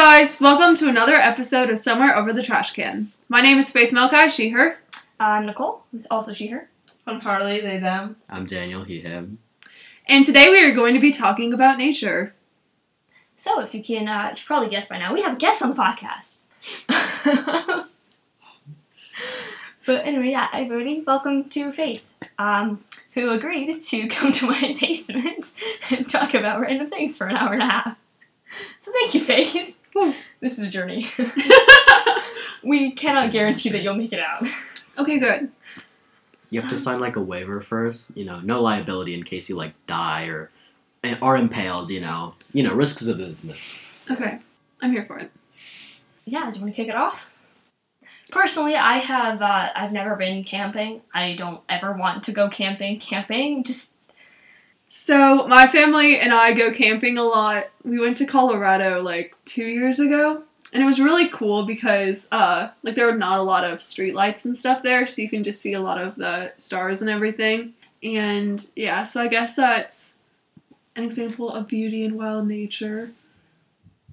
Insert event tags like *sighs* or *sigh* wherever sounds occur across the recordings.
guys, welcome to another episode of Somewhere Over the Trash Can. My name is Faith Melkai, she, her, I'm Nicole, also she, her. I'm Harley, they, them. I'm Daniel, he, him. and today we are going to be talking about nature. So, if you can, uh, you probably guessed by now, we have a guest on the podcast. *laughs* but anyway, yeah, everybody, welcome to Faith, um, who agreed to come to my *laughs* basement and talk about random things for an hour and a half. So thank you, Faith. *laughs* this is a journey. *laughs* we cannot guarantee that you'll make it out. Okay, good. You have to sign like a waiver first, you know, no liability in case you like die or are impaled, you know. You know, risks of business. Okay, I'm here for it. yeah, do you want to kick it off? Personally, I have uh, I've never been camping. I don't ever want to go camping. Camping just So, my family and I go camping a lot. We went to Colorado like two years ago, and it was really cool because, uh, like, there were not a lot of streetlights and stuff there, so you can just see a lot of the stars and everything. And yeah, so I guess that's an example of beauty and wild nature.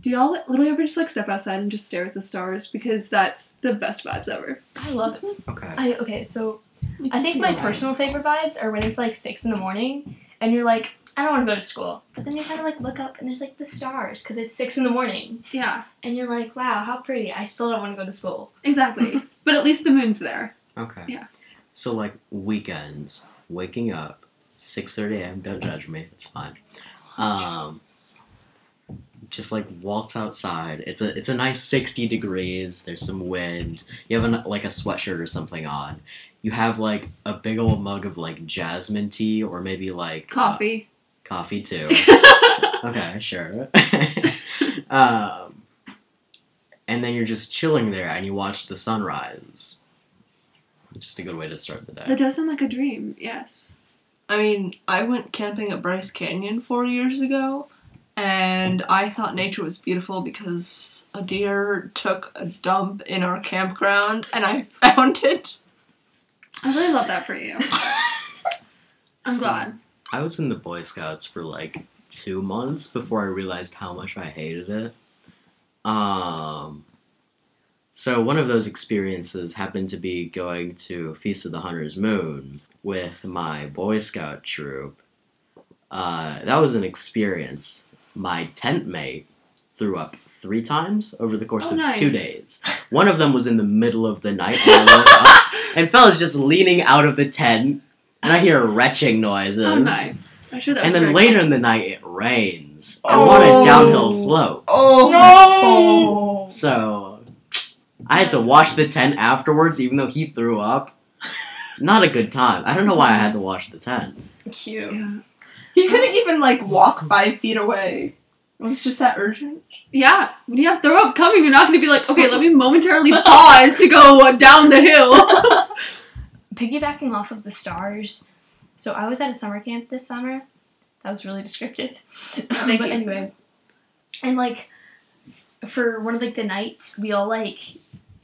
Do y'all literally ever just like step outside and just stare at the stars? Because that's the best vibes ever. I love it. Okay. I okay, so I think my personal favorite vibes are when it's like six in the morning and you're like, I don't want to go to school, but then you kind of like look up and there's like the stars because it's six in the morning Yeah, and you're like, wow, how pretty. I still don't want to go to school. exactly. *laughs* but at least the moon's there. Okay. Yeah. So like weekends, waking up, six thirty AM, don't judge me, it's fine. Um just like waltz outside. It's a it's a nice sixty degrees, there's some wind, you have a, like a sweatshirt or something on. You have like a big old mug of like jasmine tea or maybe like uh, Coffee. coffee too. *laughs* okay, sure. *laughs* um, and then you're just chilling there and you watch the sunrise. Just a good way to start the That day. does sound like a dream, yes. I mean, I went camping at Bryce Canyon four years ago, and I thought nature was beautiful because a deer took a dump in our campground, and I *laughs* found it. I really love that for you. *laughs* I'm So, glad. I was in the Boy Scouts for like two months before I realized how much I hated it. Um, so one of those experiences happened to be going to Feast of the Hunter's Moon with my Boy Scout troop. Uh, that was an experience. My tent mate threw up three times over the course Oh, of nice. two days. One of them was in the middle of the night when I woke up, *laughs* and fella's just leaning out of the tent, and I hear retching noises. Oh, nice. Sure And then later cool. in the night, it rains. I'm on a downhill oh. slope. Oh no! So I had to wash the tent afterwards, even though he threw up. Not a good time. I don't know why I had to wash the tent. Cute. Yeah. He couldn't even like walk five feet away. It was just that urgent. yeah, when you have throw up coming, you're not going to be like, okay, let me momentarily pause to go uh, down the hill. *laughs* Piggybacking off of the stars. So I was at a summer camp this summer. That was really descriptive. *laughs* Thank *laughs* but you. anyway, and like for one of like the nights, we all like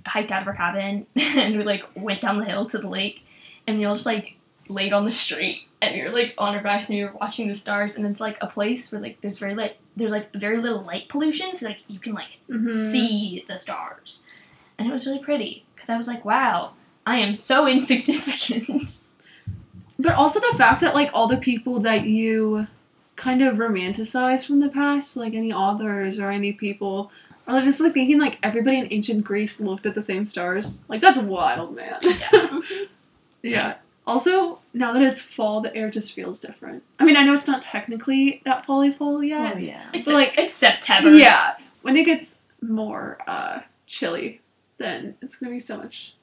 hiked out of our cabin and we like went down the hill to the lake, and we all just like laid on the street and we were like on our backs and we were watching the stars. And it's like a place where like there's very like there's like very little light pollution, so like you can like Mhm. see the stars, and it was really pretty because I was like, wow, I am so *laughs* insignificant. But also the fact that, like, all the people that you kind of romanticize from the past, like any authors or any people, are just like thinking, like, everybody in ancient Greece looked at the same stars. Like, that's wild, man. yeah, *laughs* yeah. Also, now that it's fall, the air just feels different. I mean, I know it's not technically that fall fall yet. Oh yeah. It's But, like- it's September. Yeah. When it gets more uh, chilly, then it's gonna be so much.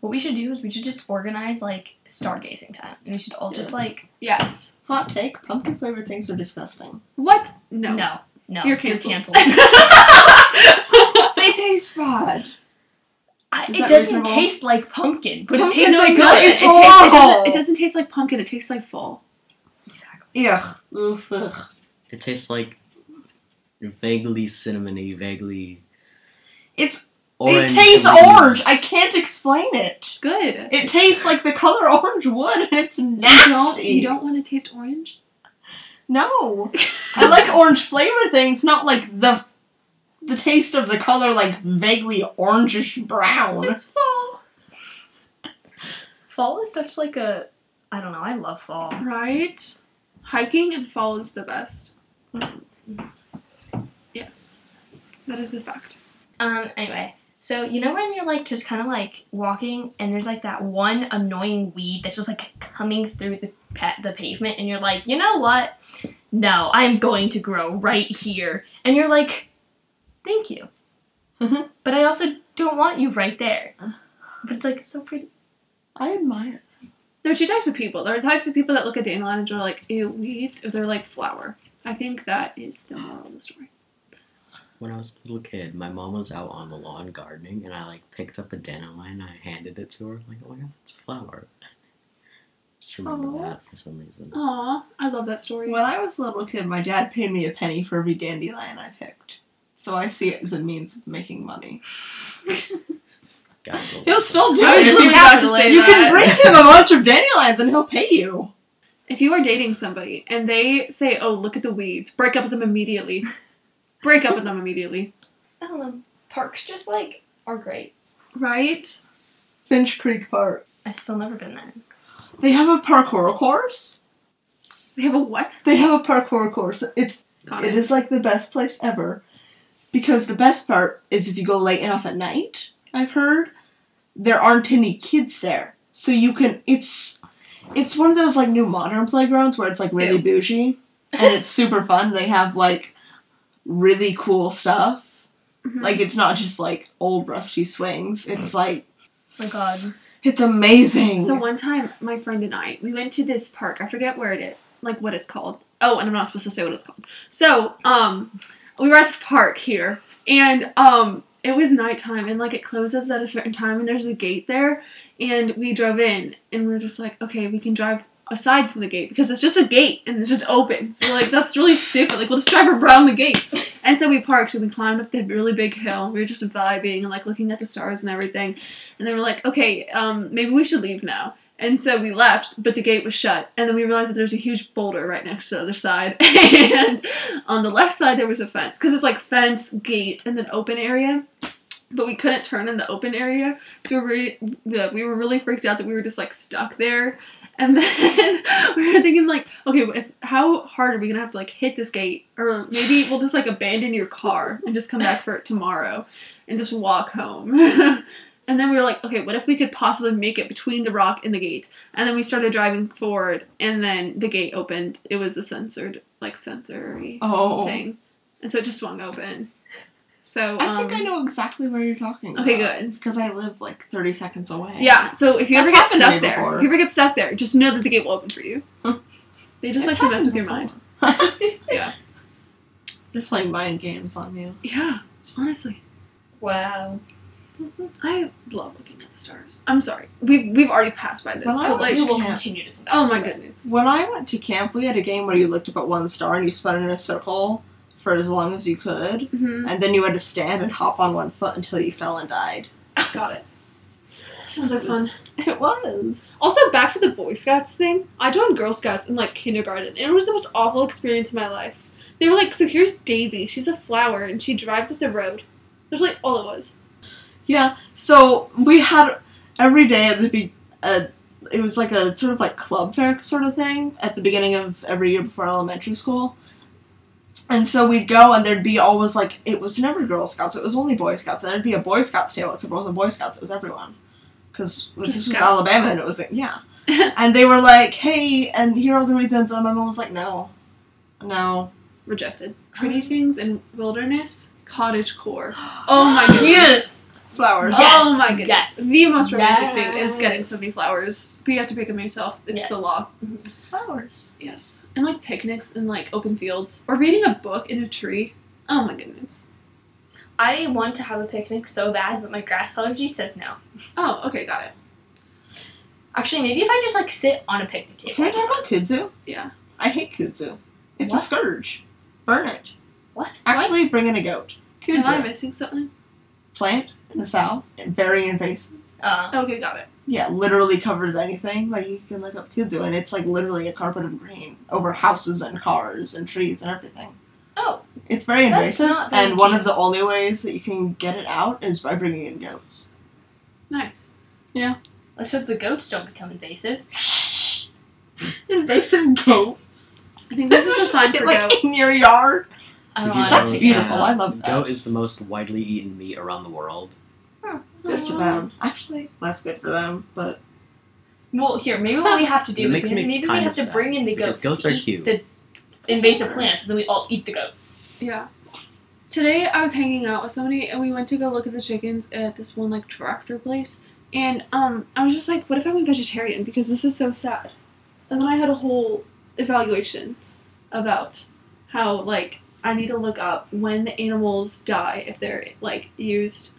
What we should do is we should just organize like stargazing time. And we should all just like Yes. Hot take: pumpkin flavored things are disgusting. What? No. no, no, You're canceled. *laughs* *laughs* They taste bad. I, it doesn't reasonable? taste like pumpkin, but Pumpkin it tastes like good. good. It, tastes, it, doesn't, it doesn't taste like pumpkin. It tastes like fall. Exactly. Ugh. Oof, ugh. It tastes like vaguely cinnamony, vaguely It's orange. it tastes orange. I can't explain it. Good. It tastes like the color orange wood. and it's you don't. nasty. You don't want to taste orange. No, *laughs* I like orange flavor things, not like the the taste of the color like vaguely orangish brown. It's fall. Fall is such like a I don't know, I love fall. Right? Hiking and fall is the best. Yes. That is a fact. Um anyway, so you know when you're like just kind of like walking and there's like that one annoying weed that's just like coming through the pa- the pavement and you're like, "You know what? No, I'm going to grow right here." And you're like, "Thank you." Mhm. But I also don't want you right there. But it's like so pretty. I admire. There are two types of people. There are types of people that look at dandelions and are like, ew, weeds, or they're like flower. I think that is the moral of the story. When I was a little kid, my mom was out on the lawn gardening, and I like picked up a dandelion. I handed it to her. like, oh my god, it's a flower. Just remember Aw. that for some reason. Aw, I love that story. When I was a little kid, my dad paid me a penny for every dandelion I picked. So I see it as a means of making money. God, He'll still do I it. was you can- you can bring him a bunch of dandelions and he'll pay you. If you are dating somebody and they say, oh, look at the weeds, break up with them immediately. break up with them immediately. I don't know. Parks just like are great. Right? Finch Creek Park. I've still never been there. They have a parkour course. They have a what? They have a parkour course. It's Got it it. is like the best place ever. Because the best part is if you go late enough at night, I've heard, there aren't any kids there. So you can it's it's one of those like new modern playgrounds where it's like really Ew. bougie and it's super fun. They have like really cool stuff. Mhm. Like it's not just like old rusty swings. It's like my god. it's amazing. So one time, my friend and I, we went to this park. I forget where it is, like what it's called. Oh, and I'm not supposed to say what it's called. So, um, we were at this park here, and um, it was nighttime, and like it closes at a certain time, and there's a gate there, and we drove in, and we are just like, okay, we can drive aside from the gate because it's just a gate and it's just open. So we're like, that's really stupid. Like we'll just drive around the gate. And so we parked and we climbed up the really big hill. We were just vibing and like looking at the stars and everything. And then we're like, okay, um, maybe we should leave now. And so we left, but the gate was shut. And then we realized that there's a huge boulder right next to the other side. *laughs* and on the left side, there was a fence. Because it's like fence, gate, and then open area. But we couldn't turn in the open area. So we were, really, we were really freaked out that we were just like stuck there. And *laughs* then we were thinking like, okay, if, how hard are we gonna have to like hit this gate, or maybe we'll just like abandon your car and just come back for it tomorrow, and just walk home. *laughs* and then we were like, okay, what if we could possibly make it between the rock and the gate? And then we started driving forward, and then the gate opened. It was a censored, like sensory oh, thing, and so it just swung open. So I um, think I know exactly where you're talking. Okay, about, good. Because I live like 30 seconds away. Yeah, so if you That's ever get stuck there, before. if you ever get stuck there, just know that the gate will open for you. *laughs* They just It's like to mess with happened your mind. Yeah. *laughs* They're playing mind games on you. Yeah, honestly. Wow. I love looking at the stars. I'm sorry. We've we've already passed by this, I but like we will continue to come back Oh my it. goodness. When I went to camp, we had a game where you looked up at one star and you spun in a circle for as long as you could, hmm and then you had to stand and hop on one foot until you fell and died. *laughs* Got it. Sounds like fun. *laughs* It was. Also, back to the Boy Scouts thing. I joined Girl Scouts in like kindergarten, and it was the most awful experience of my life. They were like, so here's Daisy. She's a flower, and she drives up the road. That's like all it was. Yeah. So we had every day at the be. Uh, it was like a sort of like club fair sort of thing at the beginning of every year before elementary school. And so we'd go, and there'd be always like it was never Girl Scouts; it was only Boy Scouts. And there'd be a Boy Scouts table, except it wasn't Boy Scouts; it was everyone. Because this was Alabama, and it was yeah. *laughs* and they were like, "Hey," and here are all the reasons. And my mom was like, "No, no." Rejected. Pretty things in wilderness. Cottage core. *gasps* Oh my goodness. Yes. Flowers. Yes. Oh my goodness. Yes. The most romantic thing is getting Yes. so many flowers. But you have to pick them yourself. It's Yes. the law. Flowers. Yes. And like picnics in like open fields. Or reading a book in a tree. Oh my goodness. I want to have a picnic so bad, but my grass allergy says no. Oh, okay, got it. Actually, maybe if I just like sit on a picnic table. Can we it'd be talk about kudzu? Yeah. I hate kudzu. It's a scourge. Burn it. What? Actually, bring in a goat. Am I Kudzu. missing something? Plant in the south. Very invasive. Uh, Okay, got it. Yeah, literally covers anything. Like, you can look up kudzu, and it's like literally a carpet of green over houses and cars and trees and everything. Oh. It's very That's invasive, not very and one of the only ways that you can get it out is by bringing in goats. Nice. Yeah. Let's hope the goats don't become invasive. *laughs* invasive goats. I think this is the sign *laughs* for like goat. in your yard. Did you know That's beautiful. that I love that. Goat is the most widely eaten meat around the world. Good for them. Actually, less good for them, but Well, here, maybe what we have to It do makes is me maybe we kind have of to sad, bring in the because goats. goats to are eat cute. The invasive plants, and then we all eat the goats. Yeah. Today I was hanging out with somebody and we went to go look at the chickens at this one like tractor place. And um I was just like, what if I'm a vegetarian? Because this is so sad. And then I had a whole evaluation about how like I need to look up when the animals die if they're like used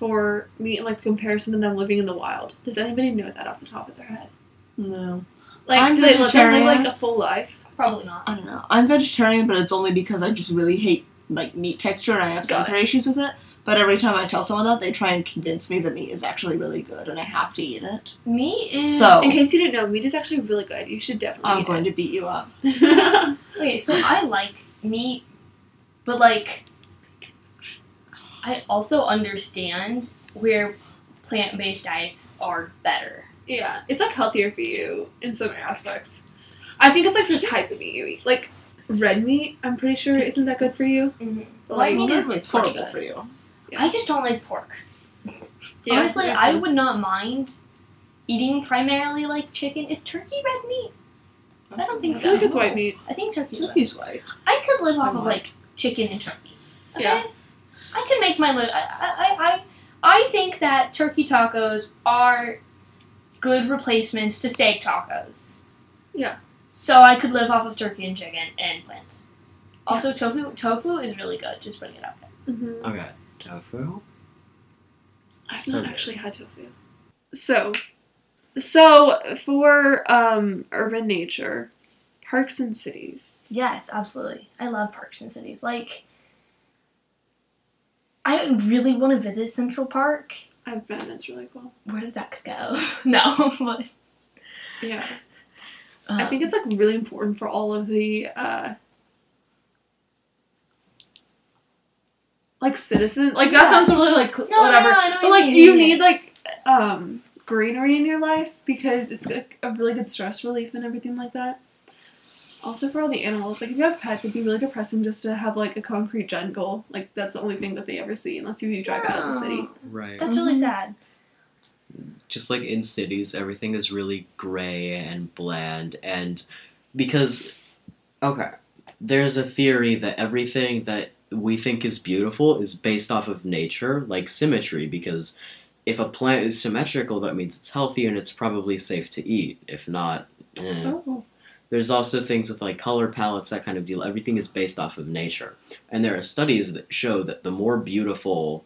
for meat in like comparison to them living in the wild. Does anybody know that off the top of their head? no. Like I'm do they let them live like a full life? Probably not. I don't know. I'm vegetarian, but it's only because I just really hate like meat texture and I have Got it. sensory issues with it. But every time I tell someone that, they try and convince me that meat is actually really good and I have to eat it. Meat is So- In case you didn't know, meat is actually really good. You should definitely I'm eat going to beat you up. *laughs* *laughs* Okay, so I like meat, but like, I also understand where plant-based diets are better. Yeah, it's like healthier for you in some aspects. I think it's like the type of meat you eat. Like red meat, I'm pretty sure isn't that good for you. Mm-hmm. But, White like, meat is It's pretty horrible good. for you. Yeah. I just don't like pork. *laughs* Yeah, Honestly, I sense. would not mind eating primarily like chicken. Is turkey red meat? I don't think I so. feel like it's white meat. I think turkey. is red. Turkey's white. I could live off I'm of white. like chicken and turkey. Okay? Yeah. I can make my live. I, I, I, I think that turkey tacos are good replacements to steak tacos. Yeah. So I could live off of turkey and chicken and plants. Also, tofu tofu is really good. Just putting it out there. Mm-hmm. Okay, tofu. I've So not good. actually had tofu. So, so for um, urban nature, parks and cities. Yes, absolutely. I love parks and cities. Like, I really want to visit Central Park. I've been. It's really cool. Where do the ducks go? *laughs* no, *laughs* but Yeah, uh, I think it's like really important for all of the uh, like citizen. Like that sounds really like no, whatever. No, I know But like you need yeah. like um greenery in your life because it's a, a really good stress relief and everything like that. Also for all the animals, like if you have pets, it'd be really depressing just to have like a concrete jungle. Like that's the only thing that they ever see unless you drive out of the city. Right. That's really Mhm. sad. just like in cities, everything is really gray and bland, and because, okay, there's a theory that everything that we think is beautiful is based off of nature, like symmetry, because if a plant is symmetrical, that means it's healthy and it's probably safe to eat. If not, eh. Oh. There's also things with like color palettes, that kind of deal. Everything is based off of nature. And there are studies that show that the more beautiful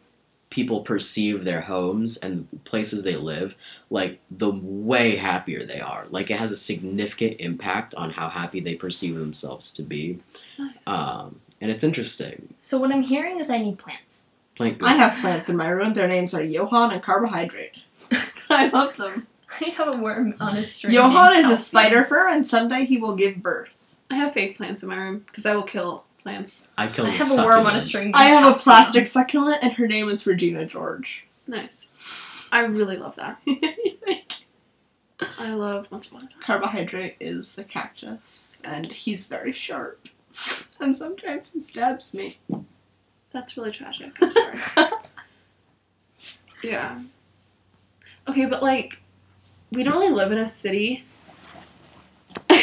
people perceive their homes and places they live, like the way happier they are. Like it has a significant impact on how happy they perceive themselves to be. Nice. Um, and it's interesting. So what I'm hearing is I need plants. Plant I have plants in my room. Their names are Johann and Carbohydrate. *laughs* I love them. *laughs* I have a worm on a *laughs* string. Johann named is a spider fur, and someday he will give birth. I have fake plants in my room because I will kill plants. I killed I a have a worm on a string. I have a plastic succulent, and her name is Regina George. Nice. I really love that. *laughs* I love once upon. Carbohydrate is a cactus, and he's very sharp. And sometimes he stabs me. That's really tragic. I'm sorry. yeah. Okay, but like, we don't really live in a city. *laughs*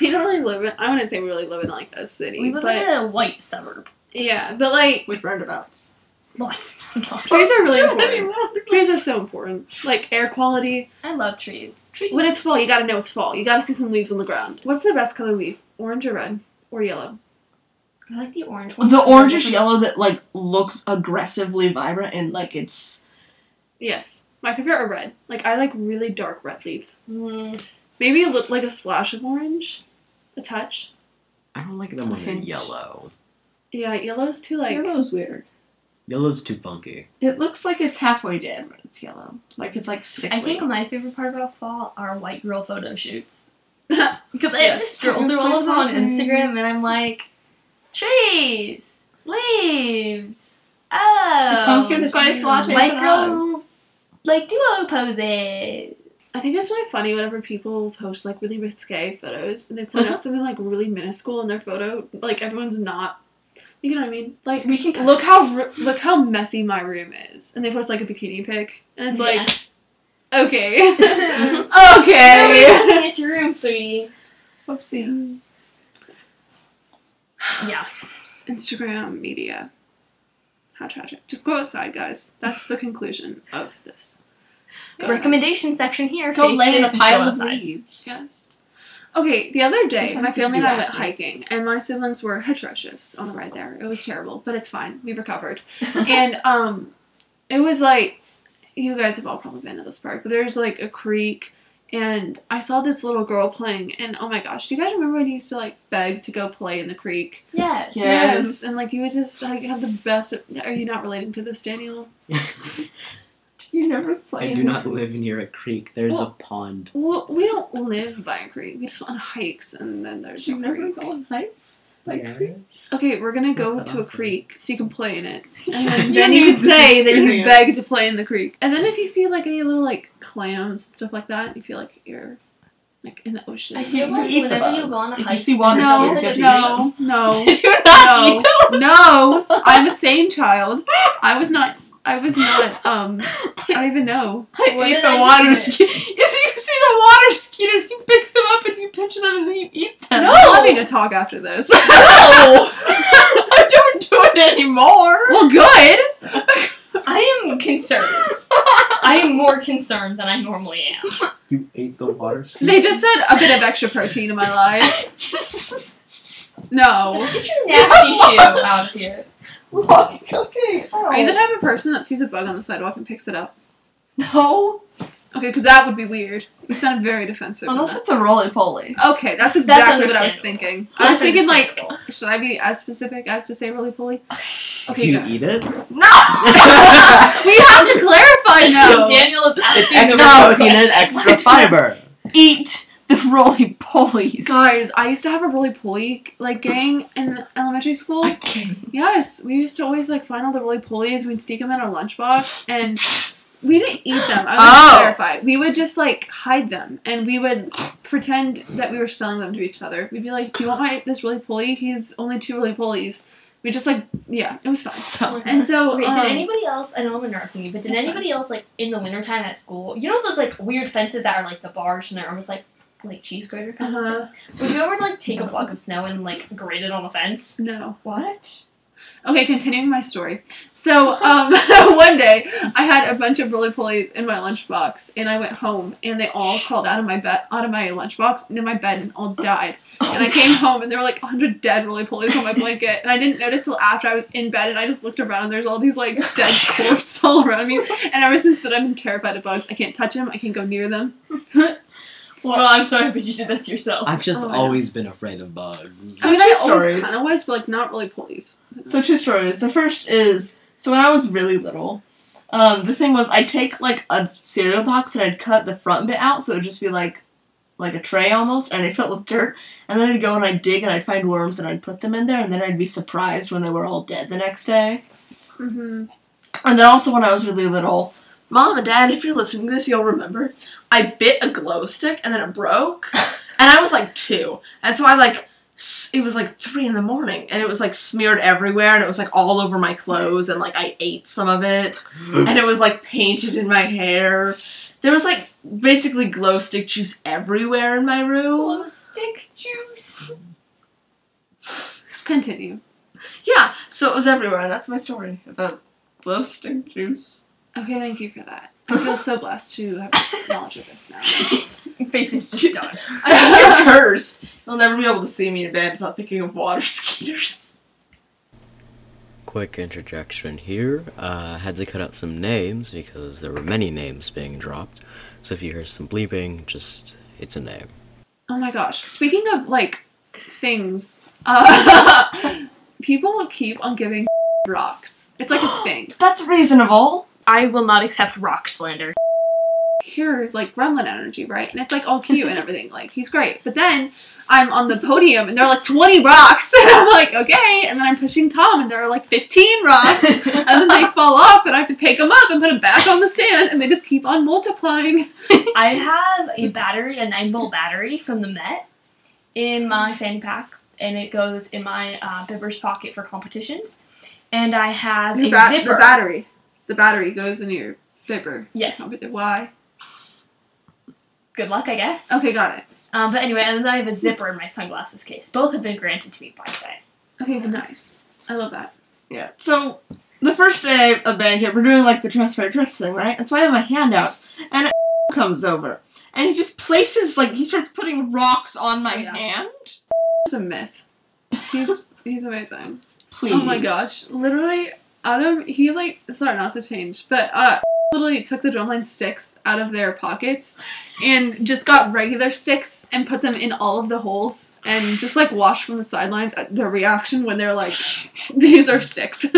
we don't really live in. I wouldn't say we really live in like a city, We live but in a white suburb. yeah, but like With roundabouts. Lots. *laughs* Lots. trees are really *laughs* important. Trees are so important. Like air quality. I love trees. When it's fall, you gotta know it's fall. You gotta see some leaves on the ground. What's the best color leaf? Orange or red or yellow? I like the orange ones. The 'cause they're orangish yellow that like looks aggressively vibrant and like it's Yes, my favorite are red. Like I like really dark red leaves. Mm, Maybe a li- like a splash of orange, a touch. I don't like them when they're yellow. Yeah, yellow's too like. yellow's weird. Yellow's too funky. It looks like it's halfway dead, but it's yellow. Like it's like sickly. I think my favorite part about fall are white girl photo shoots. yeah, *laughs* Because I Yes. just scroll through all of them on. Instagram and I'm like, trees, leaves. Oh, Pumpkin spice lattes white micro, hugs. Like duo poses. I think it's really funny whenever people post like really risque photos and they point out uh-huh. something like really minuscule in their photo. Like everyone's not. You know what I mean? Like We can look how look how messy my room is, and they post like a bikini pic, and it's like, okay, *laughs* okay. looking at your room, sweetie. Whoopsie. *sighs* Yeah. Instagram media. How tragic. Just go outside, guys. That's the conclusion of this. Go outside. Recommendation section here. Go Faith lay in a pile of leaves. Yes. Okay, the other day, Sometimes my family and I went hiking, and my siblings were atrocious on the ride there. It was terrible, but it's fine. We recovered. *laughs* and um, it was like, you guys have all probably been to this park, but there's like a creek, and I saw this little girl playing, and oh my gosh, do you guys remember when you used to like beg to go play in the creek? Yes. Yes. And like you would just like have the best. Are you not relating to this, Daniel? *laughs* You never play. I play. do not live near a creek. There's a pond. Well, we don't live by a creek. We just go on hikes, and then there's You a never creek. go on hikes. Like Yes. Okay, we're gonna go to a creek so you can play in it, *laughs* and then, You then you need can say that you beg to play in the creek. And then if you see like any little like clams and stuff like that, you feel like you're like in the ocean. I feel You like eat the whenever you go on a If you see water no, there's skiers, always you have a to no, eat no, Did *laughs* you not No. eat those? no. I'm a sane child. I was not. I was not. Um, I don't even know. I What ate the I water miss? ski. *laughs* If you see the water skiers, you pick them up and you pinch them and then you eat them. No, I'm having a talk after this. No! I don't do it anymore. well, good. *laughs* I am concerned. I am more concerned than I normally am. You ate the water ski. They just said a bit of extra protein in my life. No. Get your nasty shoe out of here. Look, okay. Are you the type of person that sees a bug on the sidewalk and picks it up? No. Okay, because that would be weird. You sound very defensive. Unless that. it's a roly poly. Okay, that's exactly what I was understandable. thinking. I was thinking like, should I be as specific as to say roly poly? *sighs* Okay, Do you go. eat it? No! *laughs* we have to clarify *laughs* now. Daniel is asking It's asking extra protein and extra *laughs* fiber. Eat the roly polies. Guys, I used to have a roly poly like gang in elementary school. I can't. Yes, we used to always like find all the roly polies. We'd sneak them in our lunchbox, and we didn't eat them. I want Oh. to clarify. We would just like hide them, and we would pretend that we were selling them to each other. We'd be like, "Do you want my this roly poly? He's only two roly polies." We just like, yeah, it was fun. So, *laughs* And so, Wait, um, did anybody else? I know I'm interrupting you, but did That's anybody else like in the wintertime at school? You know those like weird fences that are like the bars and they're almost like like cheese grater kind Uh-huh. of things. Would you ever like take a block of snow and like grate it on a fence? no. what? Okay, continuing my story. So, um, *laughs* one day I had a bunch of roly polies in my lunchbox, and I went home, and they all crawled out of my bed, out of my lunchbox, into my bed, and all died. And I came home, and there were like hundred dead roly polies on my blanket, and I didn't notice till after I was in bed, and I just looked around, and there's all these like dead *laughs* corpses all around me. And ever since then, I've been terrified of bugs. I can't touch them. I can't go near them. *laughs* Well, I'm sorry, but you did this yourself. I've just Oh, always been afraid of bugs. I mean, two I always stories. kind of was, but like not really polies. So two stories. The first is so when I was really little, um, the thing was I'd take like a cereal box and I'd cut the front bit out so it would just be like like a tray almost, and I'd fill it with dirt, and then I'd go and I'd dig and I'd find worms and I'd put them in there, and then I'd be surprised when they were all dead the next day. Mm-hmm. And then also when I was really little, mom and dad, if you're listening to this, you'll remember I bit a glow stick and then it broke, *laughs* and I was like two, and so I like it was like three in the morning, and it was like smeared everywhere, and it was like all over my clothes, and like I ate some of it, *laughs* and it was like painted in my hair. There was like basically glow stick juice everywhere in my room. Glow stick juice. Continue. Yeah, so it was everywhere, and that's my story about glow stick juice. Okay, thank you for that. I feel so blessed to have *laughs* knowledge of this now. Faith is just done. *laughs* I'm cursed. You'll never be able to see me in bed without thinking of water *laughs* skiers. Quick interjection here. Uh, had to cut out some names because there were many names being dropped. So if you hear some bleeping, just it's a name. Oh my gosh. Speaking of like things, uh, people will keep on giving rocks. It's like a *gasps* thing. That's reasonable. I will not accept rock slander. here's like gremlin energy, right? And it's like all cute and everything. Like he's great. But then I'm on the podium and there are like 20 rocks, *laughs* and I'm like, okay. And then I'm pushing Tom, and there are like 15 rocks, and then they *laughs* fall off, and I have to pick them up and put them back on the stand, and they just keep on multiplying. *laughs* I have a battery, a 9 volt battery from the Met in my fanny pack, and it goes in my uh, Bibber's pocket for competitions. And I have a ba- zipper. the battery, the battery goes in your bibber. Yes. Why? Good luck, I guess. Okay, got it. Um, but anyway, and then I have a zipper in my sunglasses case. Both have been granted to me by Say. Okay, nice. I love that. Yeah. So the first day of band camp, we're doing like the dress for dress thing, right? And so I have my hand out, and *laughs* comes over, and he just places like he starts putting rocks on my Yeah. hand. It's a myth. He's he's amazing. *laughs* Please. Oh my gosh. Literally, Adam, he like, sorry not to change, but uh, literally took the drumline sticks out of their pockets and just got regular sticks and put them in all of the holes and just like watched from the sidelines at their reaction when they're like, *laughs* these are sticks. *laughs*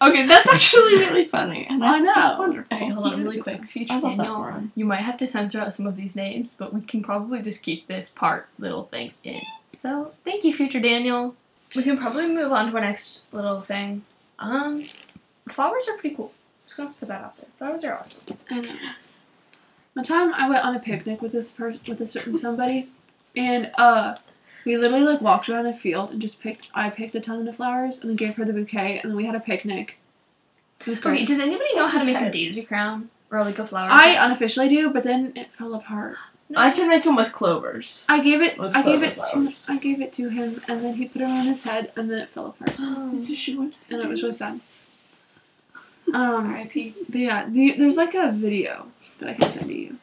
Okay, that's actually really funny, and I know. That's wonderful. Okay, hold on really quick. Future I love that Daniel, you might have to censor out some of these names, but we can probably just keep this part little thing in. So, thank you, Future Daniel. We can probably move on to our next little thing. Um, flowers are pretty cool. Just gonna put that out there. Flowers are awesome. I know. One time I went on a picnic with this person, with a certain somebody, and uh, we literally like walked around a field and just picked. I picked a ton of flowers and then gave her the bouquet, and then we had a picnic. It was Okay, does anybody know That's how to make a daisy crown or like a flower? I crown? unofficially do, but then it fell apart. I can make them with clovers. I gave it. Let's I gave it the to. I gave it to him, and then he put it on his head, and then it fell apart, *gasps* Oh. This is she went. and it was really sad. *laughs* Um, R.I.P. but yeah, the, there's like a video that I can send to you.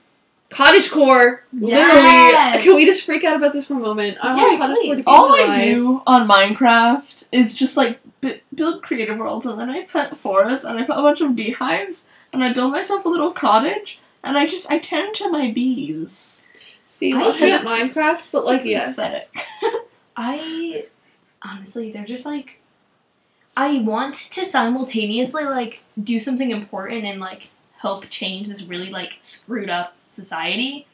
Cottage core, Yes! literally. Can we just freak out about this for a moment? I'm Yes, on cottage core please. to All I do on Minecraft is just like b- build creative worlds, and then I plant forests, and I put a bunch of beehives, and I build myself a little cottage, and I just I tend to my bees. See, I it's- Minecraft, but like yes. aesthetic. *laughs* I honestly, they're just like I want to simultaneously like do something important and like help change this really like screwed up society.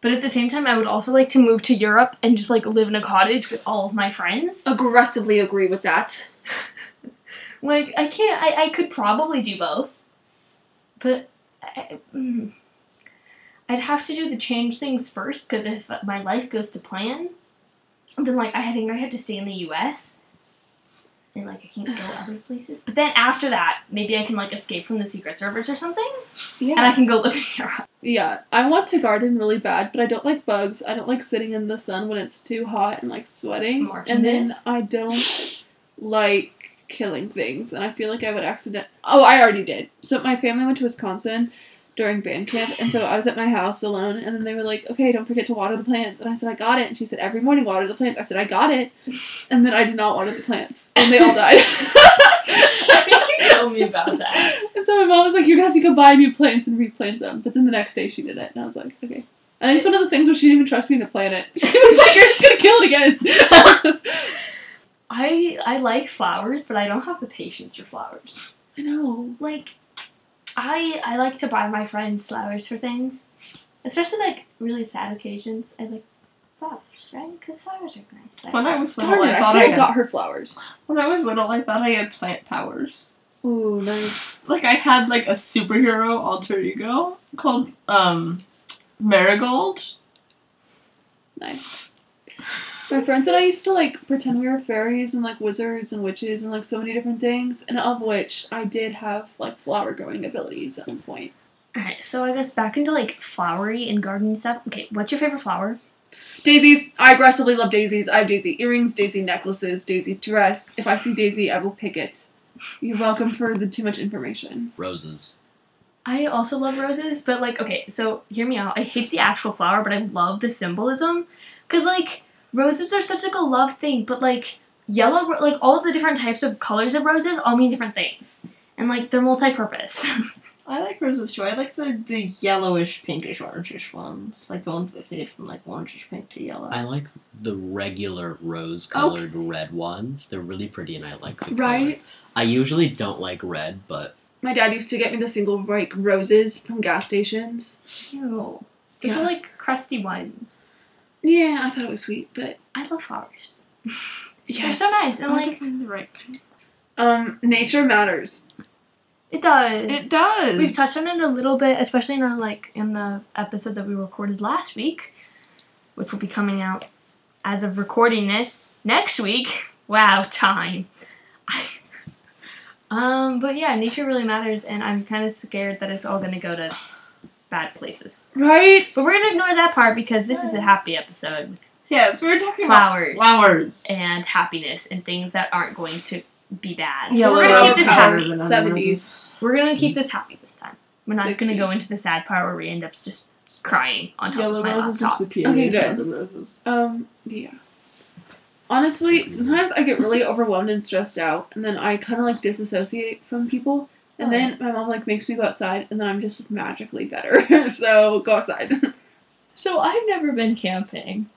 But at the same time, I would also like to move to Europe and just like live in a cottage with all of my friends. Aggressively agree with that. *laughs* Like I can't. I, I could probably do both, but I, mm, I'd have to do the change things first because if my life goes to plan, then like I think I had to stay in the U.S. and like I can't go *sighs* other places. But then after that, maybe I can like escape from the Secret Service or something, Yeah. and I can go live in Europe. Yeah, I want to garden really bad, but I don't like bugs. I don't like sitting in the sun when it's too hot and like sweating. Marching and then band? I don't like killing things, and I feel like I would accident. Oh, I already did. So my family went to Wisconsin during band camp, and so I was at my house alone, and then they were like, "Okay, don't forget to water the plants," and I said, "I got it," and she said, "Every morning water the plants." I said, "I got it," and then I did not water the plants, and they all died. *laughs* I think you told me about that. And so my mom was like, "You're gonna have to go buy new plants and replant them." But then the next day she did it, and I was like, "Okay." And then it's one of those things where she didn't even trust me to plant it. *laughs* She was like, "You're just gonna kill it again." *laughs* I I like flowers, but I don't have the patience for flowers. I know. like I I like to buy my friends flowers for things, especially like really sad occasions. I like flowers, right? Because flowers are nice. I- When I was little, Darn! I I thought I had, got her flowers. when I was little, I thought I had plant powers. Ooh, nice. Like I had like a superhero alter ego called um Marigold. Nice. My friends and I used to like pretend we were fairies and like wizards and witches and like so many different things, and of which I did have like flower growing abilities at one point. Alright, so I guess back into like flowery and garden stuff. Okay, what's your favorite flower? Daisies. I aggressively love daisies. I have daisy earrings, daisy necklaces, daisy dress. If I see daisy, I will pick it. You're welcome for the too much information. Roses. I also love roses, but like okay, so hear me out. I hate the actual flower, but I love the symbolism because like roses are such like a love thing, but like yellow, like all the different types of colors of roses all mean different things, and like they're multi-purpose. *laughs* I like roses too. I like the, the yellowish, pinkish, orangish ones. Like the ones that fade from like orangish pink to yellow. I like the regular rose oh. colored red ones. They're really pretty and I like the color. I usually don't like red, but my dad used to get me the single like roses from gas stations. Ew. These Yeah. are like crusty ones. Yeah, I thought it was sweet, but I love flowers. *laughs* yes. They're so nice and I like to find the right kind. Um, nature matters. it does. It does. We've touched on it a little bit, especially in our like in the episode that we recorded last week, which will be coming out as of recording this next week. *laughs* Wow, time. *laughs* um, but yeah, nature really matters, and I'm kind of scared that it's all gonna go to bad places. Right? But we're gonna ignore that part because this is a happy episode with Yes, we were talking flowers about flowers. and happiness and things that aren't going to be bad. Yeah, so we're well, gonna keep this happy. than other 70s. We're gonna keep this happy this time. We're not gonna go into the sad part where we end up just crying on top Yellow of my roses are laptop. superior Okay, good. roses. Um, yeah. Honestly, sometimes I get really overwhelmed and stressed out, and then I kind of like disassociate from people. And Oh. then my mom like makes me go outside, and then I'm just magically better. *laughs* so go outside. *laughs* So I've never been camping.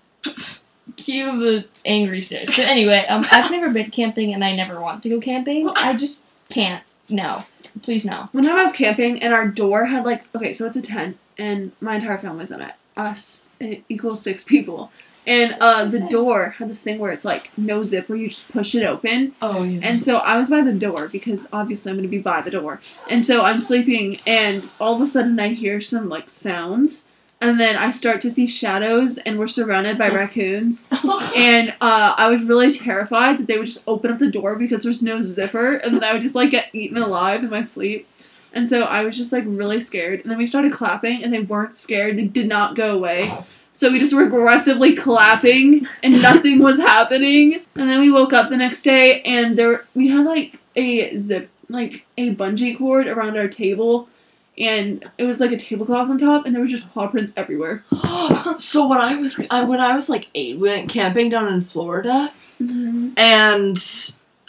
Cue the angry stares. But anyway, um, I've *laughs* never been camping and I never want to go camping. *gasps* I just can't. No, please no. One time I was camping, and our door had like okay, so it's a tent, and my entire family's in it. Us it equals six people, and uh, the door had this thing where it's like no zipper, you just push it open. Oh yeah. And so I was by the door because obviously I'm going to be by the door. And so I'm sleeping, and all of a sudden I hear some like sounds, and then I start to see shadows, and we're surrounded by raccoons. *laughs* And uh, I was really terrified that they would just open up the door because there's no zipper, and then I would just like get eaten alive in my sleep. And so I was just like really scared. And then we started clapping, and they weren't scared. They did not go away. So we just were aggressively clapping, and *laughs* nothing was happening. And then we woke up the next day, and there we had like a zip, like a bungee cord around our table, and it was like a tablecloth on top, and there was just paw prints everywhere. *gasps* so when I was I, when I was like eight, we went camping down in Florida, Mm-hmm. and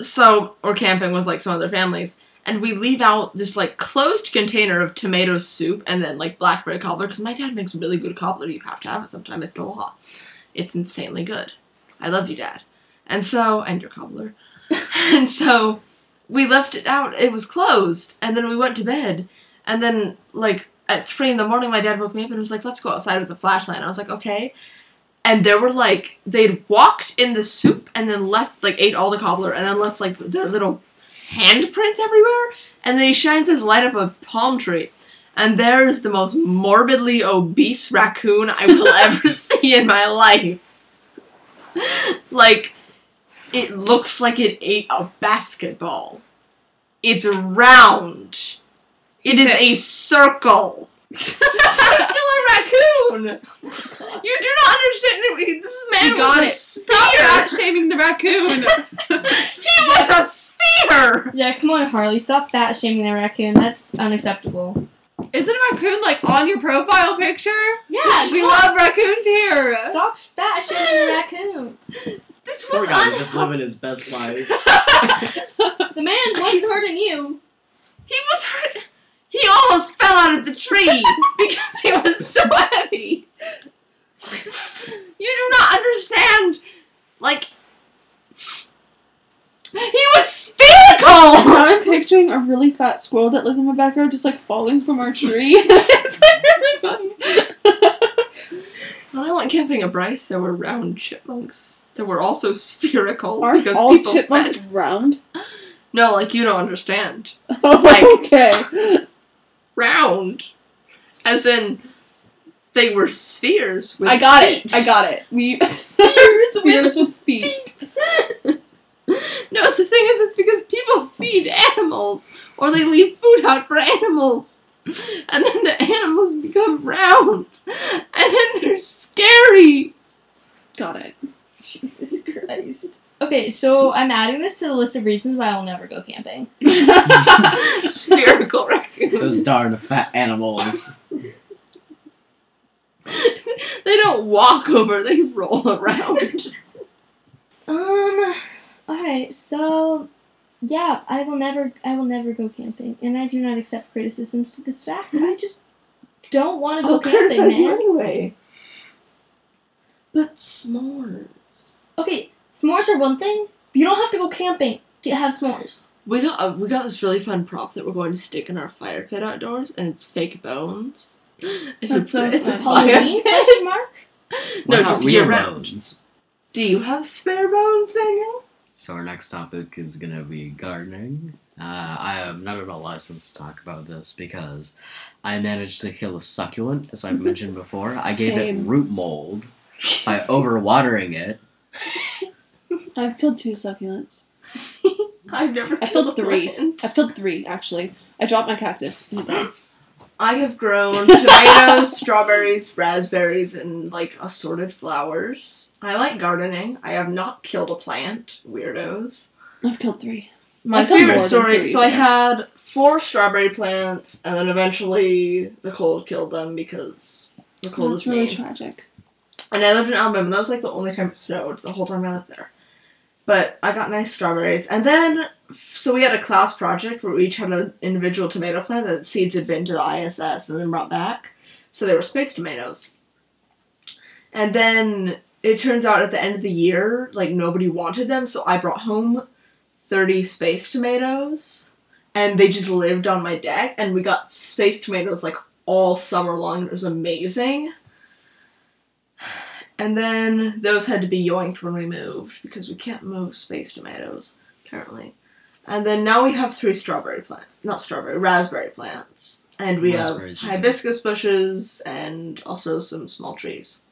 so or camping with like some other families, and we leave out this like closed container of tomato soup and then like blackberry cobbler because my dad makes really good cobbler. You have to have it sometime. It's the law. It's insanely good. I love you, Dad. And so and your cobbler, *laughs* and so we left it out. It was closed, and then we went to bed, and then like at three in the morning, my dad woke me up and was like, "Let's go outside with the flashlight." I was like, "Okay." And there were like they'd walked in the soup and then left like ate all the cobbler and then left like their little handprints everywhere. And then he shines his light up a palm tree, and there's the most morbidly obese raccoon I will *laughs* ever see in my life. like, it looks like it ate a basketball. It's round. It is a circle. Circular raccoon. You do not understand. This man You got was a it. Stop sphere. fat shaming the raccoon. *laughs* He was a sphere. Yeah, come on, Harley. Stop fat shaming the raccoon. That's unacceptable. Isn't a raccoon like on your profile picture? Yeah, we come love raccoons here. Stop fat shaming the raccoon. This Poor was guy's un- just living his best life. *laughs* The man wasn't hurting you. He was hurt. He almost fell out of the tree *laughs* because he was so heavy. You do not understand. Like, he was spherical. *laughs* Now I'm picturing a really fat squirrel that lives in my backyard just like falling from our tree. *laughs* it's like really funny. When I went camping at Bryce, there were round chipmunks. There were also spherical Aren't because all people chipmunks fed- round? No, like you don't understand. Oh, okay. Round, as in they were spheres. With I got feet. it. I got it. We *laughs* Spheres spheres with feet. *laughs* No, the thing is, it's because people feed animals, or they leave food out for animals, and then the animals become round, and then they're scary. Got it. Jesus Christ. Okay, so I'm adding this to the list of reasons why I'll never go camping. *laughs* Spherical raccoons. Those darn fat animals. they don't walk over; they roll around. Um. All right. So, yeah, I will never. I will never go camping, and I do not accept criticisms to this fact. I just don't want to go camping, man. anyway. But s'mores. Okay, s'mores are one thing. But you don't have to go camping to have s'mores. We got uh, we got this really fun prop that we're going to stick in our fire pit outdoors, and it's fake bones. *laughs* And That's so it's a fun. fire Halloween? pit. Question mark. *laughs* No, Why not just real year round. bones? Do you have spare bones, Daniel? So our next topic is gonna be gardening. Uh, I am not at all licensed to talk about this because I managed to kill a succulent, as I've *laughs* mentioned before. I gave it root mold by overwatering it. I've killed two succulents. *laughs* I've never. I've killed three. plant. I've killed three actually. I dropped my cactus. in the ground. I have grown tomatoes, *laughs* strawberries, raspberries, and like assorted flowers. I like gardening. I have not killed a plant. Weirdos. I've killed three. My I've favorite story. three, So I had four strawberry plants, and then eventually the cold killed them because the cold That's was really mean. tragic. And I lived in Alabama. and That was like the only time it snowed the whole time I lived there. But I got nice strawberries, and then so we had a class project where we each had an individual tomato plant that seeds had been to the ISS and then brought back. So they were space tomatoes. And then it turns out at the end of the year, like nobody wanted them, so I brought home 30 space tomatoes. And they just lived on my deck, and we got space tomatoes like all summer long. It was amazing. And then those had to be yoinked when we moved because we can't move space tomatoes, apparently. And then now we have three strawberry plants. Not strawberry, raspberry plants. And we Raspberries have are good. hibiscus bushes and also some small trees.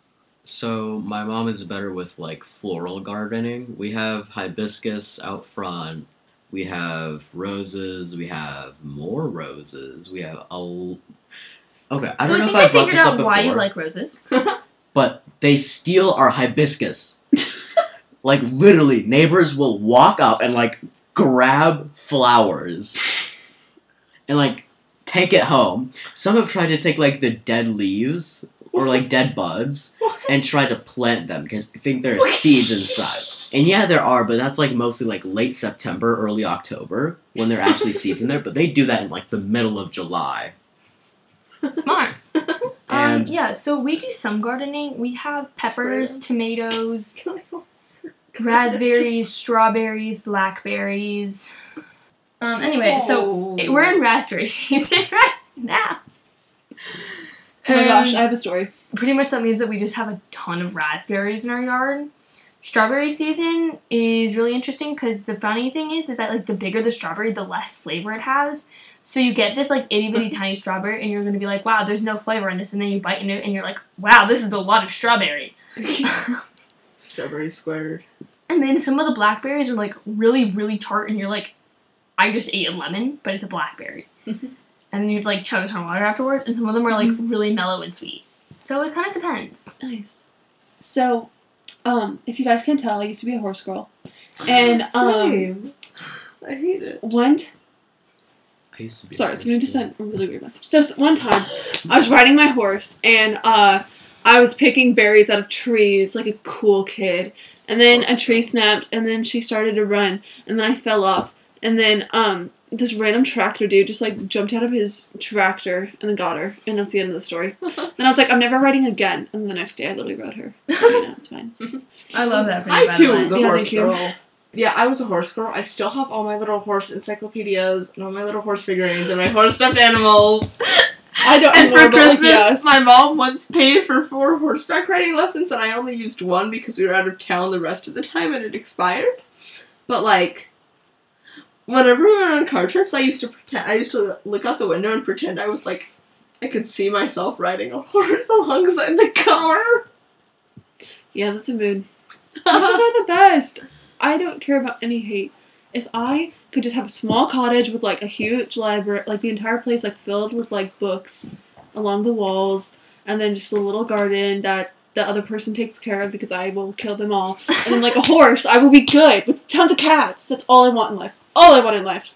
So my mom is better with like floral gardening. We have hibiscus out front. We have roses. We have more roses. We have a. l- Okay, I so don't know I if think I I brought figured this up out before, why you like roses. *laughs* but they steal our hibiscus. *laughs* like literally, neighbors will walk up and like grab flowers and like take it home. Some have tried to take like the dead leaves or like dead buds and try to plant them because they think there are seeds inside. And yeah, there are, but that's like mostly like late September, early October when there are actually seeds in there. But they do that in like the middle of July. Smart. *laughs* um, And- yeah, so we do some gardening. We have peppers, tomatoes, *laughs* raspberries, strawberries, blackberries. Um, anyway, so it- we're in raspberry *laughs* season right now. Oh my gosh, I have a story. pretty much that means that we just have a ton of raspberries in our yard. Strawberry season is really interesting because the funny thing is, is that like the bigger the strawberry, the less flavor it has. So you get this like itty bitty tiny strawberry, and you're gonna be like, wow, there's no flavor in this, and then you bite into it, and you're like, wow, this is a lot of strawberry. *laughs* Strawberry squared. And then some of the blackberries are like really, really tart, and you're like, I just ate a lemon, but it's a blackberry. *laughs* and then you have to like chug a ton of water afterwards, and some of them are like really mellow and sweet. So it kind of depends. Nice. So, um, if you guys can tell, I used to be a horse girl, and um, Same. I hate it. one t- I used to be. sorry, it's gonna just sound a really weird message. So one time, I was riding my horse, and uh, I was picking berries out of trees like a cool kid, and then a tree snapped, and then she started to run, and then I fell off, and then um. This random tractor dude just like jumped out of his tractor and then got her, and that's the end of the story. *laughs* And I was like, I'm never riding again. And then the next day, I literally rode her. *laughs* So, you know, it's fine. I love that for you, I too was a Yeah, horse thank you. girl. Yeah, I was a horse girl. I still have all my little horse encyclopedias and all my little horse figurines and my horse stuffed animals. I don't *laughs* and for Christmas, yes. my mom once paid for four horseback riding lessons, and I only used one because we were out of town the rest of the time and it expired. But like, whenever we went on car trips, I used to pretend. I used to look out the window and pretend I was like, I could see myself riding a *laughs* horse alongside the car. Yeah, that's a mood. *laughs* Witches are the best. I don't care about any hate. If I could just have a small cottage with like a huge library, like the entire place like filled with like books along the walls, and then just a little garden that the other person takes care of because I will kill them all, and then like a horse, I will be good with tons of cats. That's all I want in life. All I want in life.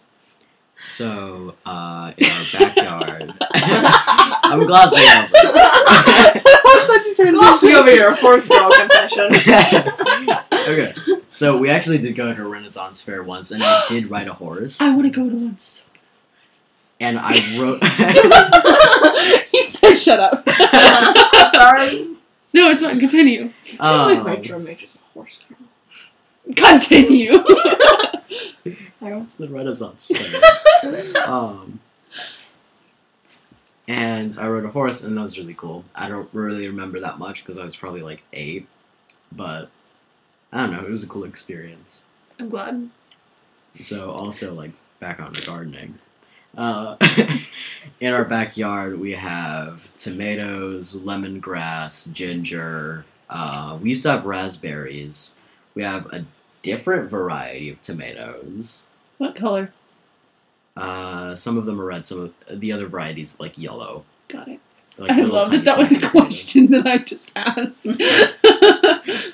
So, uh, in our backyard, *laughs* I'm glossing over. that was such a Glossy transition. over your horse girl confession. *laughs* okay, so we actually did go to a Renaissance fair once, and I did ride a horse, *gasps* I want to go to one. so- and I rode. *laughs* *laughs* he said, "Shut up." *laughs* Sorry. no, it's fine. Continue. I feel like Um, my drum mate is a horse girl. Continue. I went to the Renaissance fair. um, and I rode a horse, and that was really cool. I don't really remember that much because I was probably like eight, but I don't know. It was a cool experience. I'm glad. So also like back on to gardening. Uh, *laughs* in our backyard, we have tomatoes, lemongrass, ginger. Uh, we used to have raspberries. We have a different variety of tomatoes. What color? Uh, some of them are red. Some of the other varieties like yellow. Got it. Like I love tiny that that was a question that I just asked.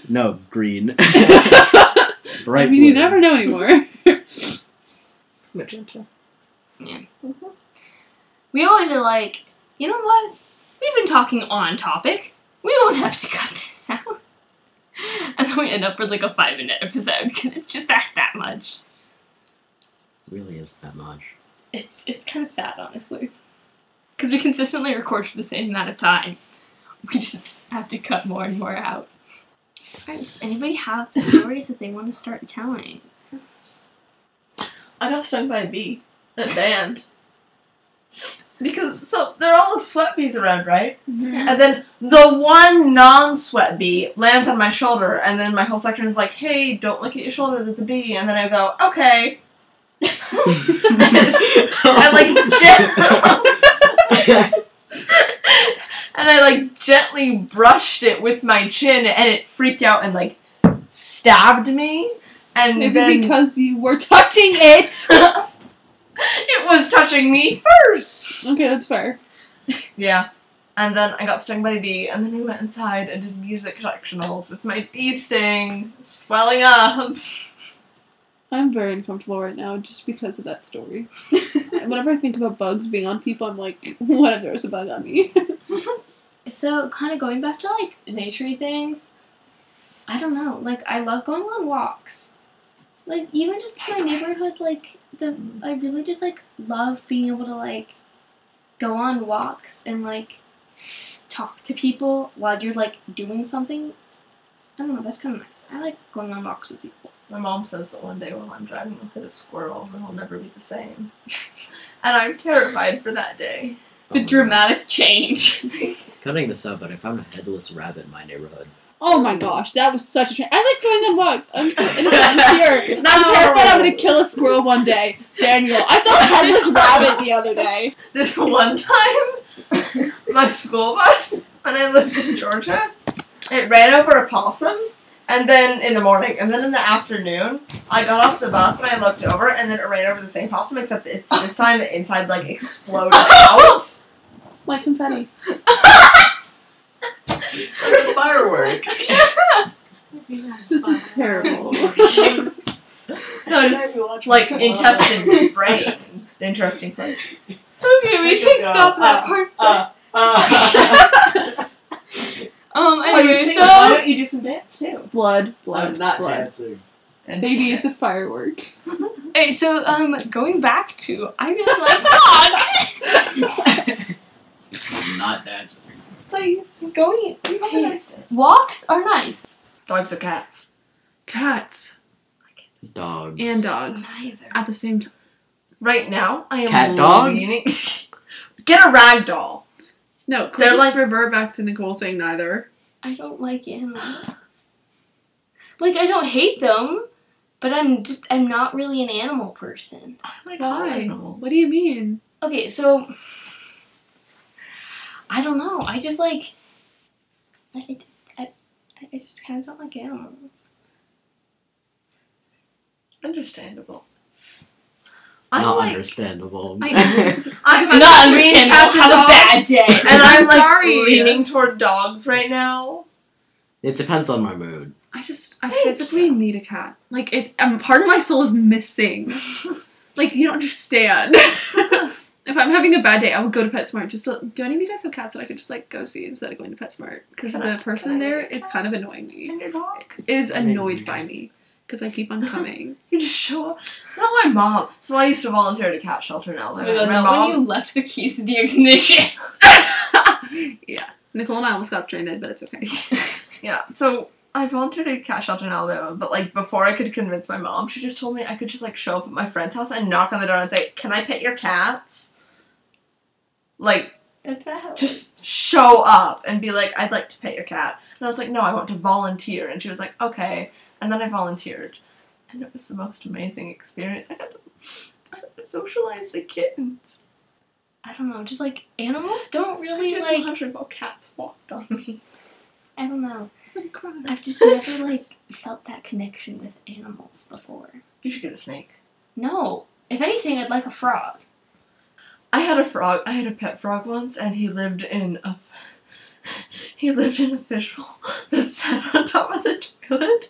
*laughs* No, green. *laughs* Bright I Bright mean, you never know anymore. Magenta. Yeah. Mm-hmm. We always are like, you know what? We've been talking on topic. We won't have to cut this out. And then we end up with like a five minute episode because it's just that that much. Really is that much. It's it's kind of sad, honestly. Because we consistently record for the same amount of time. We just have to cut more and more out. Alright, does anybody have stories that they want to start telling? I got stung by a bee at band. Because so there are all the sweat bees around, right? Mm-hmm. And then the one non-sweat bee lands on my shoulder, and then my whole section is like, "Hey, don't look at your shoulder. There's a bee." And then I go, "Okay." *laughs* *laughs* I like gen- *laughs* *laughs* and I like gently brushed it with my chin, and it freaked out and like stabbed me. And Maybe then because you were touching it. *laughs* it was touching me first. Okay, that's fair. Yeah. And then I got stung by a bee, and then we went inside and did music sectionals with my bee sting swelling up. I'm very uncomfortable right now just because of that story. *laughs* Whenever I think about bugs being on people, I'm like, what if there was a bug on me? *laughs* So, kind of going back to like naturey things, I don't know. Like, I love going on walks. Like, even just in my neighborhood, like, the mm. I really just like love being able to like go on walks and like talk to people while you're like doing something. I don't know. That's kind of nice. I like going on walks with people. My mom says that one day while I'm driving, I'll hit a squirrel and it'll never be the same. *laughs* and I'm terrified for that day. The Oh my dramatic change. God. *laughs* Cutting this up, but I found a headless rabbit in my neighborhood. Oh my gosh, that was such a tra- I like going on walks. I'm so innocent and pure. *laughs* No. I'm terrified I'm gonna kill a squirrel one day. Daniel, I saw a headless rabbit the other day. This one time, my school bus, when I lived in Georgia, it ran over a possum. And then in the morning, and then in the afternoon, I got off the bus and I looked over, and then it ran over the same possum, except this, this time the inside like exploded out. Like confetti. It's a firework. *laughs* This is terrible. No, just like intestines spraying in interesting places. okay, we can stop that part. Uh, uh, *laughs* Um. Oh, Anyway, singing. Why don't you do some dance too? blood, blood, I'm not blood. dancing. And Baby, *laughs* it's a firework. *laughs* Okay, so um, going back to, I really like dogs. *laughs* I'm not dancing. Please, going okay, walks are nice. dogs or cats. Cats Dogs. and dogs Neither. at the same time. Right now, I am Cat dog? leaning- Get a rag doll. No, can They're we just like- revert back to Nicole saying neither? I don't like animals. Like I don't hate them, but I'm just I'm not really an animal person. I like Why? animals. What do you mean? Okay, so I don't know. I just like I I, I just kind of don't like animals. Understandable. I Not like, understandable. I- *laughs* I'm Not Not understandable. cats and Have a bad day. And I'm, I'm like sorry. leaning toward dogs right now. it depends on my mood. I just I Thank physically you. need a cat. Like it, um, part of my soul is missing. *laughs* like you don't understand. *laughs* if I'm having a bad day, I will go to PetSmart. Just to, do any of you guys have cats that I could just like go see instead of going to PetSmart? Because the I- person can I there get a is cat? kind of annoying me. And your dog? Is annoyed by me because I keep on *laughs* coming. You just show up. Not my mom. So I used to volunteer at a cat shelter now. Oh Like, my God, my mom. when you left the keys to the ignition. *laughs* yeah, Nicole and I almost got stranded, but it's okay. *laughs* Yeah. So I volunteered at a cat shelter in Alabama, but like before I could convince my mom, she just told me I could just like show up at my friend's house and knock on the door and say, "Can I pet your cats?" Like That's not how it just show up and be like, "I'd like to pet your cat," and I was like, "No, I want to volunteer," and she was like, "Okay," and then I volunteered, and it was the most amazing experience. I got to, I got to socialize the kittens. I don't know, just like animals don't really did like 200 while cats walked on me. I don't know. Crying. I've just never like felt that connection with animals before. You should get a snake. No. If anything, I'd like a frog. I had a frog. I had a pet frog once, and he lived in a. f- *laughs* He lived in a fishbowl that sat on top of the toilet.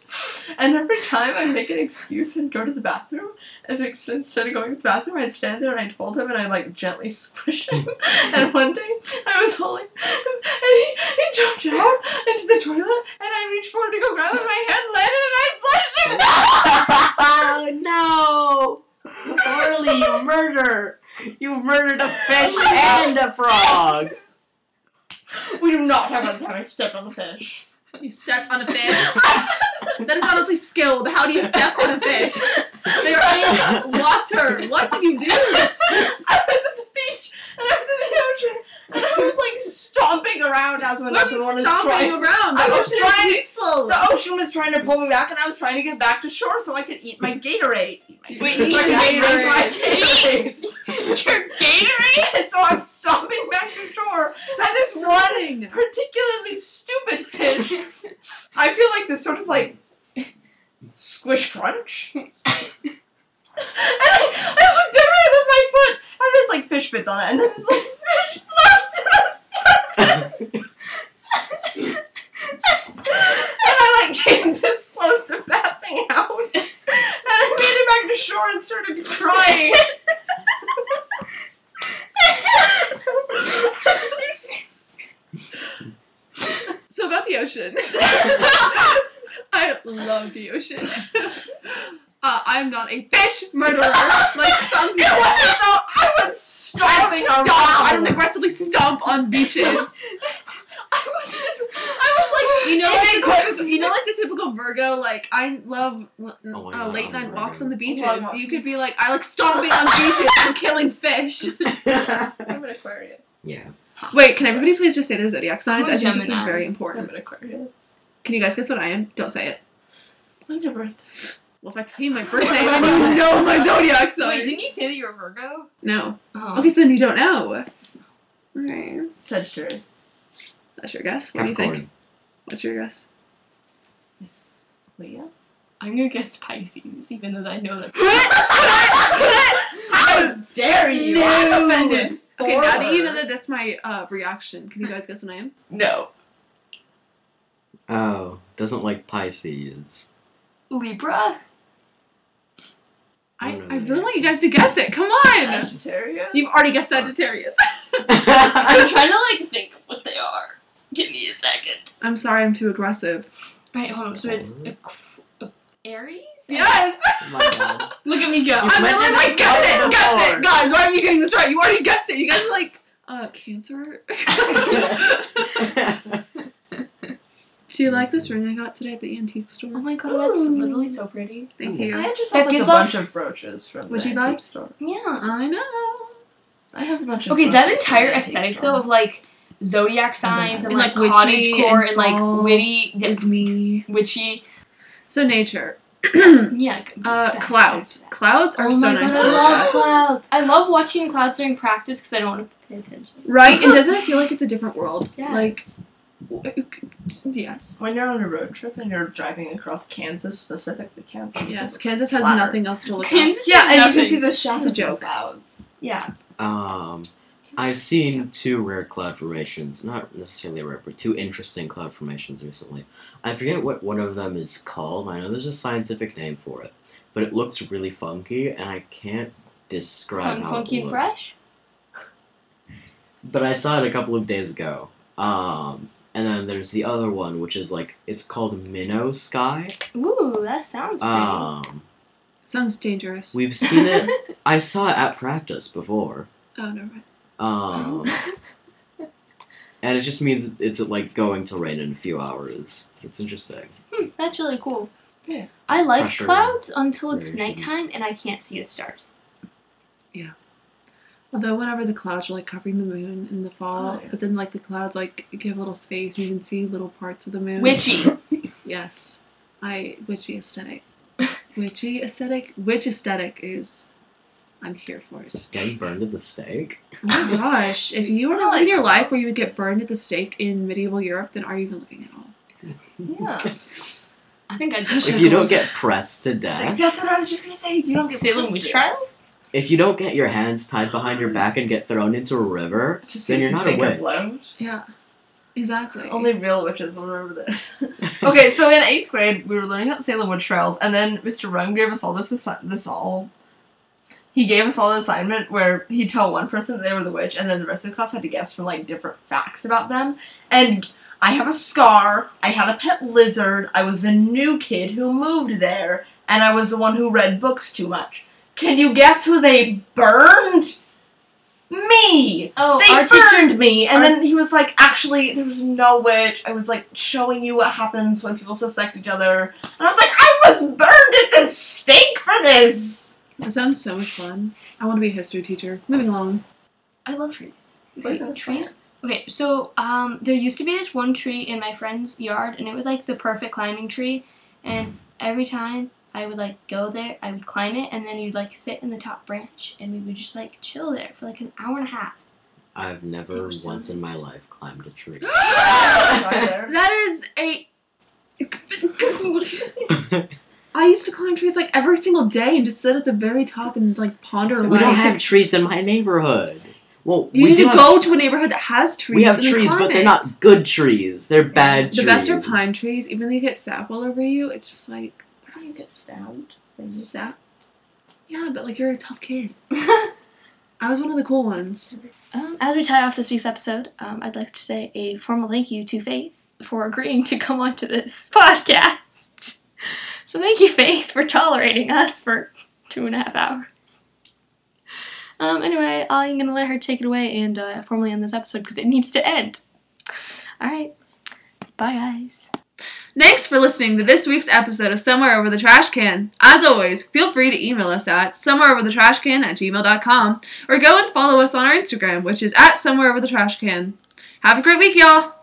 And every time I make an excuse and go to the bathroom, if instead of going to the bathroom, I'd stand there and I told him and I'd like gently squish him. *laughs* and one day I was holding him and he, he jumped out into the toilet and I reached forward to go grab him and my hand landed and I flushed him. oh *laughs* no! Harley, you murder! You've murdered a fish and a frog! We do not talk about the time I stepped on the fish. You stepped on a fish. *laughs* that is honestly skilled. How do you step on a fish? They are in water. What did you do? I was at the beach and I was in the ocean and I was like stomping around as when Why are everyone you was stomping trying. around? I The was ocean is trying- peaceful. The ocean was trying to pull me back and I was trying to get back to shore so I could eat my Gatorade. Eat my Wait, Gatorade. eat your I could drink my Gatorade. Gatorade. Your Gatorade? *laughs* and so I'm stomping back to shore and this one Stomping. particularly stupid fish. I feel like this sort of like squish crunch. *laughs* and I, I looked over and then my foot and there's like fish bits on it and then it's like *laughs* fish floats to the surface. *laughs* and I like came this close to passing out. And I made it back to shore and started crying. So about the ocean. *laughs* I love the *laughs* ocean. Uh, I'm not a fish murderer like *laughs* some It people. wasn't so I was I stomping don't stomp. I don't aggressively stomp on beaches. I was just I was like You know, like the typical, you know, like the typical Virgo. Like I love uh, Oh uh, God, late I'm night walks on the beaches. Long You could be like, I like stomping on beaches and killing fish. I'm an Aquarius. yeah. Wait, can everybody please just say their zodiac signs? I'm I a think this is Gemini. very I'm important. an Aquarius. Can you guys guess what I am? Don't say it. When's your birthday? Well, if I tell you my birthday, *laughs* then you know my zodiac sign. Wait, didn't you say that you were a Virgo? no. Oh. Okay, so then you don't know. Right. Sagittarius. That's your guess. What do you think? Capricorn. What's your guess? Leo. I'm gonna guess Pisces, even though I know that. *laughs* How dare you? No. I'm offended. Okay, now that you know forward. that that's my uh, reaction, can you guys guess what I am? No. Oh, doesn't like Pisces. Libra? I, Oh, no, I really want you guys to guess it. Come on! Sagittarius. You've already guessed Sagittarius. *laughs* I'm trying to like think of what they are. Give me a second. I'm sorry, I'm too aggressive. Alright, hold on. So it's a, a, Aries? Yes! Oh. Look at me go. You I'm mentioned really like, this guess it! before. Guess it! Guys, why are you getting this right? You already guessed it. You guys are like, uh, Cancer? *laughs* *laughs* Do you like this ring I got today at the antique store? Oh my god, that's literally so pretty. Thank Ooh. you. I had just That have like a bunch off- of brooches from Would the you antique vibes? store. Yeah. I know. I have a bunch of Okay, that brooches from the entire aesthetic store. though of like zodiac signs and, And, like, like, cottage core and and, like witty, yeah, Is me. witchy. So nature. *clears throat* Yeah. uh, back. clouds. Clouds are Oh so my nice god, to I love clouds. I love watching clouds during practice because I don't want to pay attention. Right? And *laughs* doesn't it feel like it's a different world? Yeah. Like, w- yes. When you're on a road trip and you're driving across Kansas, specifically Kansas. Yes, Kansas has flatter. nothing else to look at. Kansas Yeah, is and you can see the shadows It's of clouds. Yeah. Um, I've seen two rare cloud formations, not necessarily rare, but two interesting cloud formations recently. I forget what one of them is called. I know there's a scientific name for it, but it looks really funky, and I can't describe Fun, how funky, it and fresh. But I saw it a couple of days ago. Um, and then there's the other one, which is like it's called Minnow Sky. Ooh, that sounds pretty. Um, Sounds dangerous. we've seen it. *laughs* I saw it at practice before. oh, no. Right. Um, *laughs* and it just means it's like going to rain in a few hours. It's interesting. Hmm, that's really cool. Yeah. I like Pressure clouds until it's variations. nighttime and I can't see the stars. Although whenever the clouds are like covering the moon in the fall, Oh, yeah. but then like the clouds like give a little space, and you can see little parts of the moon. Witchy. *laughs* Yes, I witchy aesthetic. witchy aesthetic. Witch aesthetic is. I'm here for it. Getting burned at the stake. Oh my *laughs* gosh! If you were I to live like your life where you would get burned at the stake in medieval Europe, then are you even living at all? Yeah. *laughs* I think I'd If you don't get pressed to Like, death, that's what I was just gonna say. If you don't get Salem pressed witch trials? If you don't get your hands tied behind your back and get thrown into a river, to then if you're you not a sink witch. float. Yeah, exactly. Only real witches will remember this. *laughs* okay, so in eighth grade, we were learning about Salem witch trials, and then Mr. Rung gave us all this assi- this all. He gave us all the assignment where he'd tell one person that they were the witch, and then the rest of the class had to guess from like different facts about them. And I have a scar. I had a pet lizard. I was the new kid who moved there, and I was the one who read books too much. Can you guess who they burned? Me. Oh, They our burned teacher. me, and our- then he was like, "Actually, there was no witch. I was like showing you what happens when people suspect each other." And I was like, "I was burned at the stake for this." That sounds so much fun. I want to be a history teacher. Moving along. I love trees. Okay, Okay, so trees. Okay, so um, there used to be this one tree in my friend's yard, and it was like the perfect climbing tree. And every time I would like go there, I would climb it, and then you'd like sit in the top branch, and we would just like chill there for like an hour and a half. I've never They were so once in my life climbed a tree. *gasps* That is a. I used to climb trees like every single day and just sit at the very top and like ponder. we life. don't have trees in my neighborhood. Well, You we need do to go tr- to a neighborhood that has trees. We have and trees, but they're not good trees. They're bad trees. The trees. best are pine trees. Even though you get sap all over you, it's just like How do you get stabbed? Yeah, but like you're a tough kid. *laughs* I was one of the cool ones. Um, as we tie off this week's episode, um, I'd like to say a formal thank you to Faith for agreeing to come onto this *laughs* podcast. So thank you, Faith, for tolerating us for two and a half hours. Um, anyway, I'm gonna let her take it away and uh, formally end this episode because it needs to end. All right, bye, guys. Thanks for listening to this week's episode of Somewhere Over the Trash Can. As always, feel free to email us at somewhereoverthetrashcan at gmail.com or go and follow us on our Instagram, which is at Somewhere Over the Trash Can. Have a great week, y'all!